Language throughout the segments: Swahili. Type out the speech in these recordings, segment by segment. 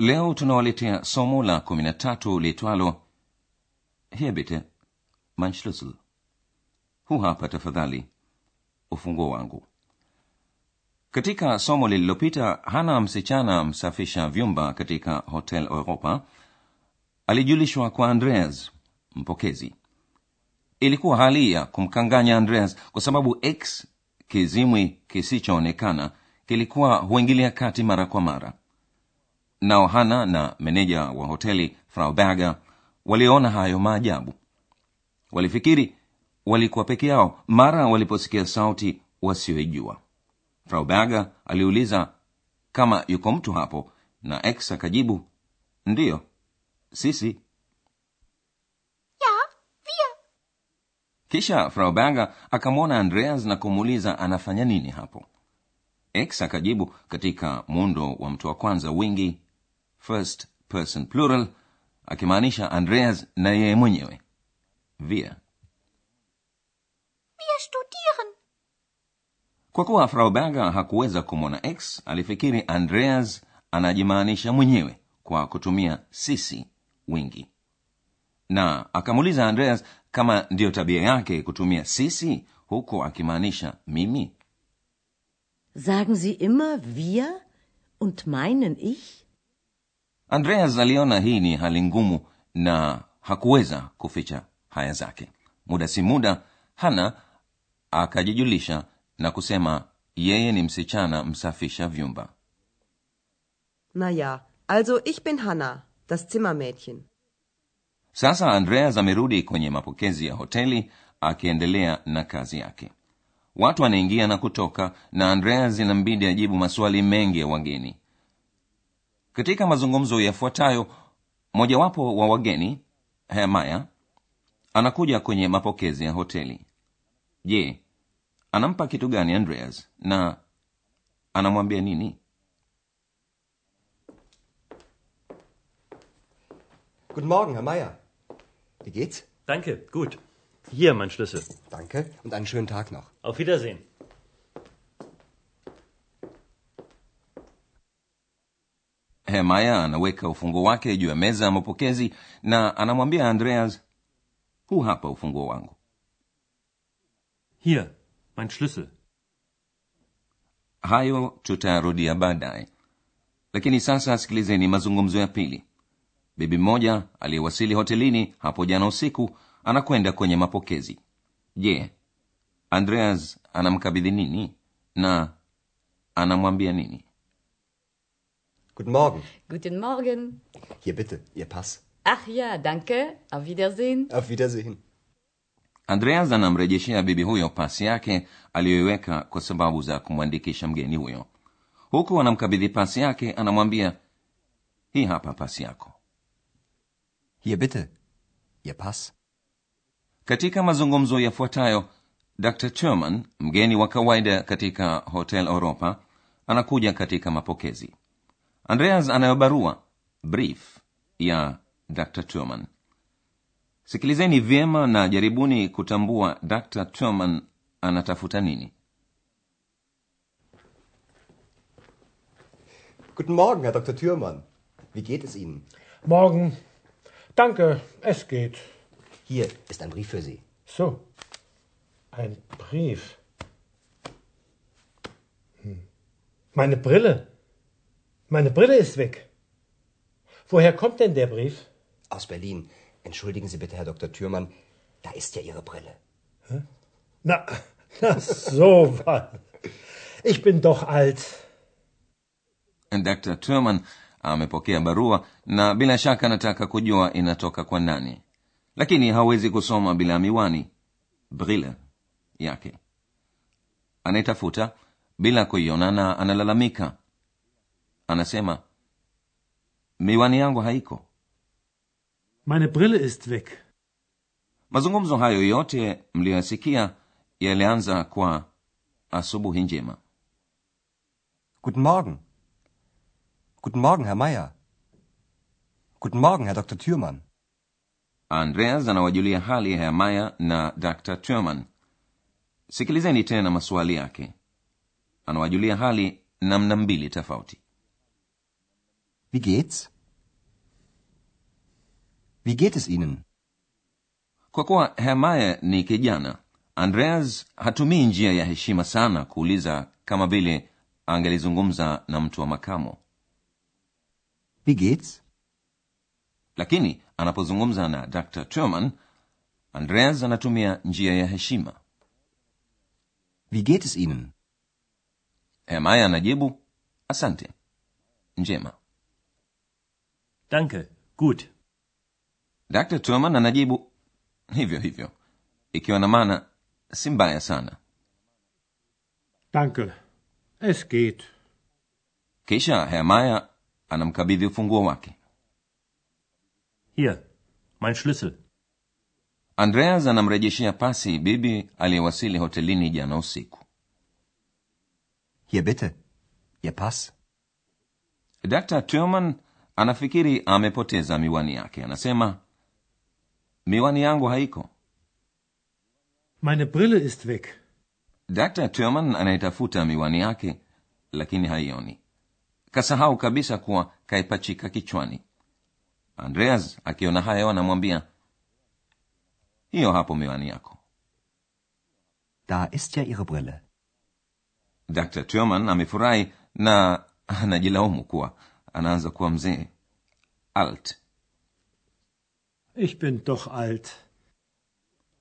leo tunawaletea somo la 13 liitwalo hier bitte mein schlüssel. Hu hapa tafadhali ufunguo wangu. Katika somo lililopita hana msichana msafisha vyumba katika hotel europa. Alijulishwa kwa andreas mpokezi. Ilikuwa hali ya kumkanganya andreas kwa sababu x kizimwi kisichoonekana kilikuwa huingilia kati mara kwa mara nao hana na meneja wa hoteli frau berger waliona hayo maajabu. Walifikiri walikuwa peke yao mara waliposikia sauti wasioijua frau berger aliuliza kama yuko mtu hapo na x akajibu ndiyo sisi. Kisha frau berger akamwona andreas na kumuuliza anafanya nini hapo. X akajibu katika muundo wa mtu wa kwanza wingi first person plural akimaanisha andreas na yeye mwenyewe wir Wir studieren. kwa kuwa frau berger hakuweza kumwona x alifikiri andreas anajimaanisha mwenyewe kwa kutumia sisi wingi na akamuuliza andreas kama ndiyo tabia yake kutumia sisi huku akimaanisha mimi Sagen Sie immer wir und meinen ich? Andreas aliona hii ni hali ngumu na hakuweza kuficha haya zake. Muda si muda hana akajijulisha na kusema yeye ni msichana msafisha vyumba. Na ja, also ich bin Hanna, das Zimmermädchen. sasa andreas amerudi kwenye mapokezi ya hoteli akiendelea na kazi yake. Watu wanaingia na kutoka na andreas inambidi ajibu maswali mengi ya wageni katika mazungumzo yafuatayo mojawapo wa wageni hemaya anakuja kwenye mapokezi ya hoteli je anampa kitu gani andreas na anamwambia nini guten Morgen, Herr Meier. Wie geht's? Danke, gut. Hier, mein Schlüssel. Danke und einen schönen Tag noch. Auf Wiedersehen. Hemaya anaweka ufunguo wake juu ya meza ya mapokezi na anamwambia andreas huu hapa ufunguo wangu. Hier, mein Schlüssel. hayo tutayarudia baadaye. Lakini sasa sikilizeni mazungumzo ya pili. Bibi mmoja aliyewasili hotelini hapo jana usiku anakwenda kwenye mapokezi. Je andreas anamkabidhi nini? Na anamwambia nini Guten Morgen. Guten Morgen. Hier bitte, Ihr Pass. Ach ja, danke. Auf Wiedersehen. Auf Wiedersehen. andreas anamrejeshea bibi huyo pasi yake aliyoiweka kwa sababu za kumwandikisha mgeni huyo huku anamkabidhi pasi yake anamwambia hii hapa pasi yako Hier bitte, Ihr Pass. katika mazungumzo yafuatayo dr turman mgeni wa kawaida katika hotel europa anakuja katika mapokezi andreas anayo barua brief ya dr turman sikilizeni vyema na jaribuni kutambua dr turman anatafuta nini Guten Morgen, Herr Dr. Thürmann. Wie geht es Ihnen? Morgen. Danke, es geht. Hier ist ein Brief für Sie. So. Ein Brief. Hm. Meine Brille. Meine Brille ist weg. Woher kommt denn der Brief? Aus Berlin. Entschuldigen Sie bitte, Herr Dr. Thürmann. Da ist ja Ihre Brille. Na, na so was. Ich bin doch alt. dr turman amepokea barua na bila shaka anataka kujua inatoka kwa nani lakini hawezi kusoma bila miwani brille yake anaitafuta bila kuiona na analalamika anasema miwani yangu haiko Meine Brille ist weg. mazungumzo hayo yote mliyoyasikia yalianza kwa asubuhi njema Guten Morgen. Guten Morgen, Herr meyer Guten Morgen, Herr Dr. Thürmann. andreas anawajulia hali ya maya na dr turman sikilizeni tena maswali yake anawajulia hali namna mbili tofauti Wie geht's? Wie geht es Ihnen? kwa kuwa hemaya ni kijana andreas hatumii njia ya heshima sana kuuliza kama vile angelizungumza na mtu wa makamo Wie geht's? lakini anapozungumza na dr turman andreas anatumia njia ya heshima Wie geht es Ihnen? hemaya anajibu asante njema Danke. Gut. dr turman anajibu hivyo hivyo ikiwa na maana si mbaya sana Danke. Es geht. kisha hemaya anamkabidhi ufunguo wake Hier. Mein Schlüssel. andreas anamrejeshea pasi bibi aliyewasili hotelini jana usiku Hier bitte. Ihr Pass. dr turman anafikiri amepoteza miwani yake. Anasema miwani yangu haiko. Meine Brille ist weg. dr turman anayetafuta miwani yake lakini haioni. Kasahau kabisa kuwa kaipachika kichwani. Andreas akiona hayo anamwambia hiyo hapo miwani yako. Da ist ja Ihre Brille. dr turman amefurahi na anajilaumu kuwa anaanza kuwa mzee. Alt. Ich bin doch alt.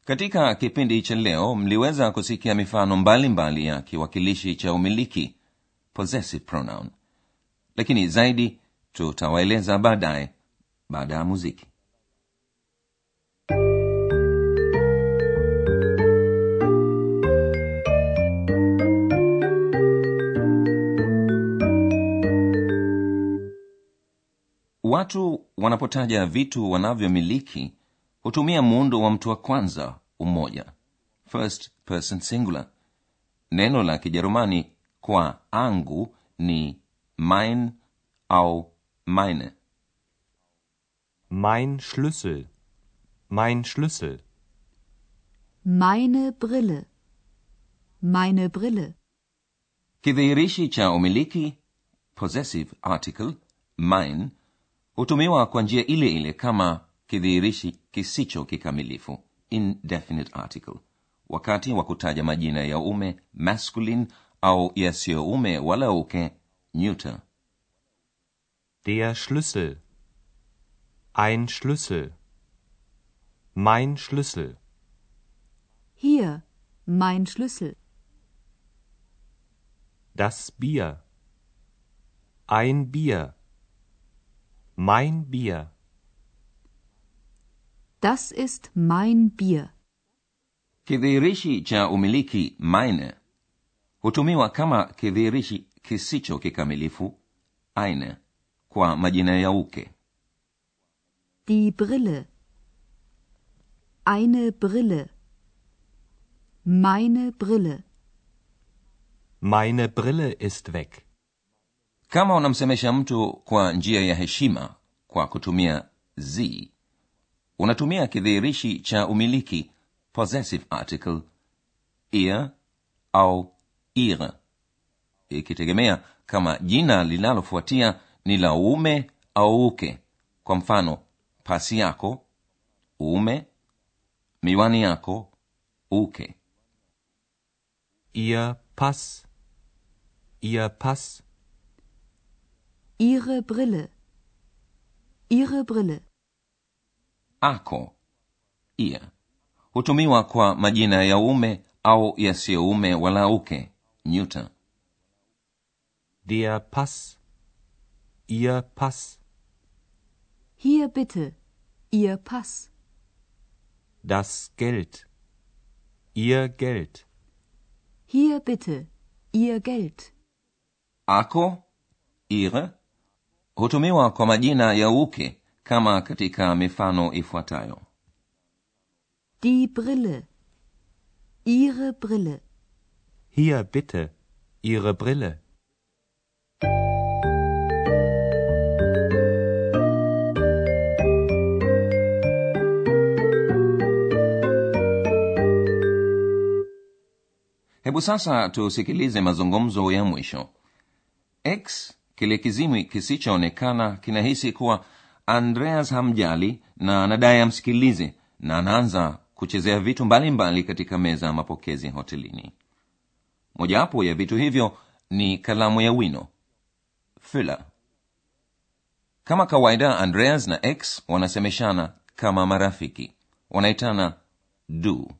katika kipindi cha leo mliweza kusikia mifano mbalimbali mbali ya kiwakilishi cha umiliki possessive pronoun. Lakini zaidi tutawaeleza baadaye baada ya muziki watu wanapotaja vitu wanavyomiliki hutumia muundo wa mtu wa kwanza umoja first person singular neno la kijerumani kwa angu ni mein au meine Mein Schlüssel. Mein Schlüssel. Meine Brille. Meine Brille. kidhihirishi cha umiliki possessive article mine hutumiwa kwa njia ile ile kama kidhihirishi kisicho kikamilifu indefinite article wakati wa kutaja majina ya ume masculine au yasiyoume wala uke neuter Der Schlüssel. Ein Schlüssel. Mein Schlüssel. Hier. Mein Schlüssel. Das Bier. Ein Bier. Mein Bier. Das ist mein Bier. kidhihirishi cha umiliki meine hutumiwa kama kidhihirishi kisicho kikamilifu eine kwa majina ya uke Die Brille. Eine Brille. Meine Brille. Meine Brille ist weg. Kama unamsemesha mtu kwa njia ya heshima kwa kutumia z unatumia kidhihirishi cha umiliki possessive article ihr au ihre ikitegemea kama jina linalofuatia ni la uume au uke kwa mfano pasi yako uume miwani yako uke Ihr Pass. Ihr Pass. Ihre Brille. Ihre Brille. ako ia hutumiwa kwa majina ya uume au yasiyoume wala uke neuter Der Pass. Ihr Pass. Hier bitte. Ihr Pass. Das Geld. Ihr Geld. Hier bitte. Ihr Geld. ako ihre hutumiwa kwa majina ya uke kama katika mifano ifuatayo Die Brille. Ihre Brille. Hier bitte. Ihre Brille. hebu sasa tusikilize mazungumzo ya mwisho x kile kizimwi kisichoonekana kinahisi kuwa andreas hamjali na anadaye amsikilize na anaanza kuchezea vitu mbalimbali mbali katika meza ya mapokezi hotelini. Mojawapo ya vitu hivyo ni kalamu ya wino. Fila kama kawaida andreas na x wanasemeshana kama marafiki. Wanaitana du.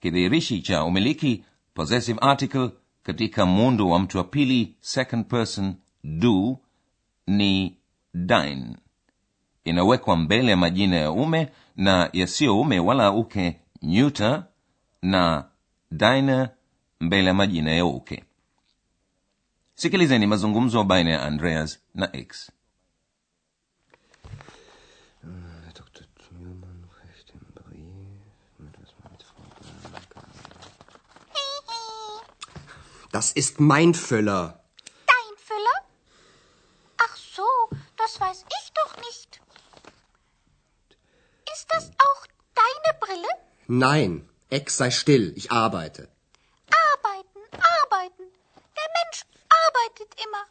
Kidhihirishi cha umiliki possessive article katika muundo wa mtu wa pili second person du ni dine. Inawekwa mbele ya majina ya ume na yasiyo ume wala uke nyuta na dine mbele ya majina ya uke. Sikilizeni mazungumzo baina ya andreas na x Das ist mein Füller. Dein Füller? Ach so, das weiß ich doch nicht. Ist das auch deine Brille? Nein, Ex, sei still, ich arbeite. Arbeiten, arbeiten. Der Mensch arbeitet immer.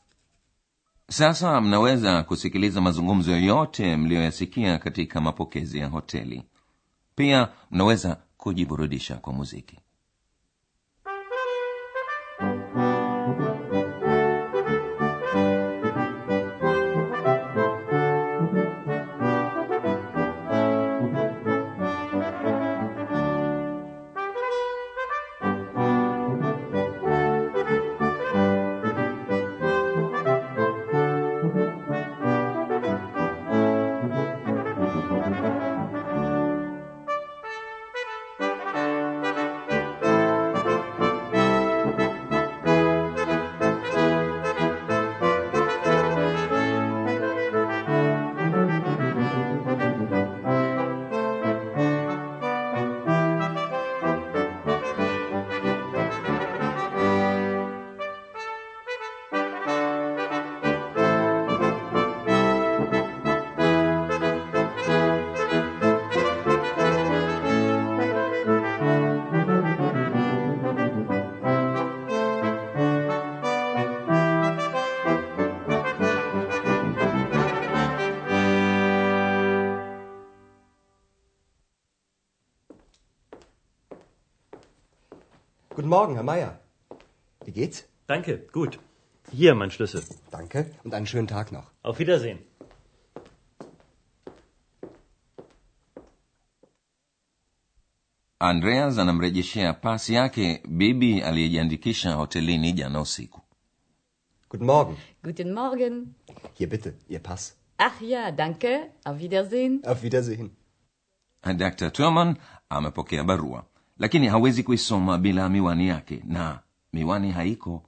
sasa mnaweza kusikiliza mazungumzo yoyote mliyoyasikia katika mapokezi ya hoteli pia mnaweza kujiburudisha kwa muziki Morgen, Herr Meier. Wie geht's? Danke, gut. Hier mein Schlüssel. Danke und einen schönen Tag noch. Auf Wiedersehen. andreas anamrejeshea pasi yake bibi aliyejiandikisha hotelini jana usiku Guten Morgen. Guten Morgen. Hier bitte, Ihr Pass. Ach ja, danke. Auf Wiedersehen. Auf Wiedersehen. dr turman amepokea barua lakini hawezi kuisoma bila miwani yake na miwani haiko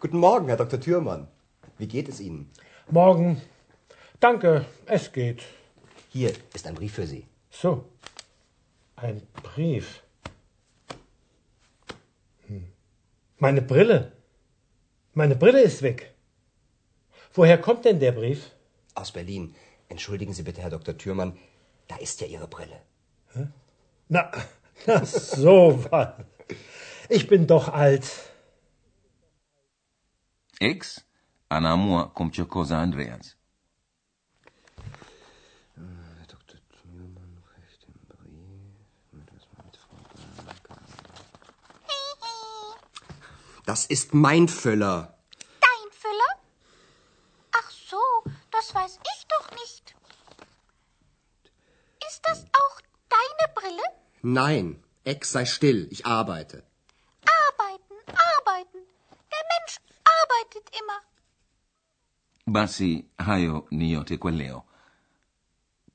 Guten Morgen, Herr Dr. Thürmann. Wie geht es Ihnen? Morgen. Danke, es geht. Hier ist ein Brief für Sie. So. Ein Brief. Hm. Meine Brille. Meine Brille ist weg. Woher kommt denn der Brief? Aus Berlin. Entschuldigen Sie bitte, Herr Dr. Thürmann. Da ist ja Ihre Brille. Na, na so was. Ich bin doch alt. x anaamua kumchokoza andreas Herr Dr. Thürmann reicht den Brief mit was mit Frau Blanca. Das ist mein Füller. Dein Füller? Ach so, das weiß ich doch nicht. Ist das auch deine Brille? Nein, Ex, sei still, ich arbeite. Arbeiten, arbeiten. Der Mensch arbeitet immer. basi hayo ni yote kwa leo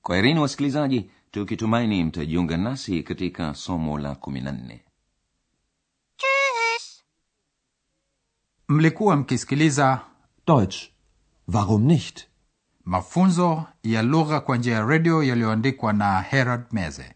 kwaherini wasikilizaji tukitumaini mtajiunga nasi katika somo la kumi na nne mlikuwa mkisikiliza Deutsch. Warum nicht? mafunzo ya lugha kwa njia ya redio yaliyoandikwa na Herald Meze,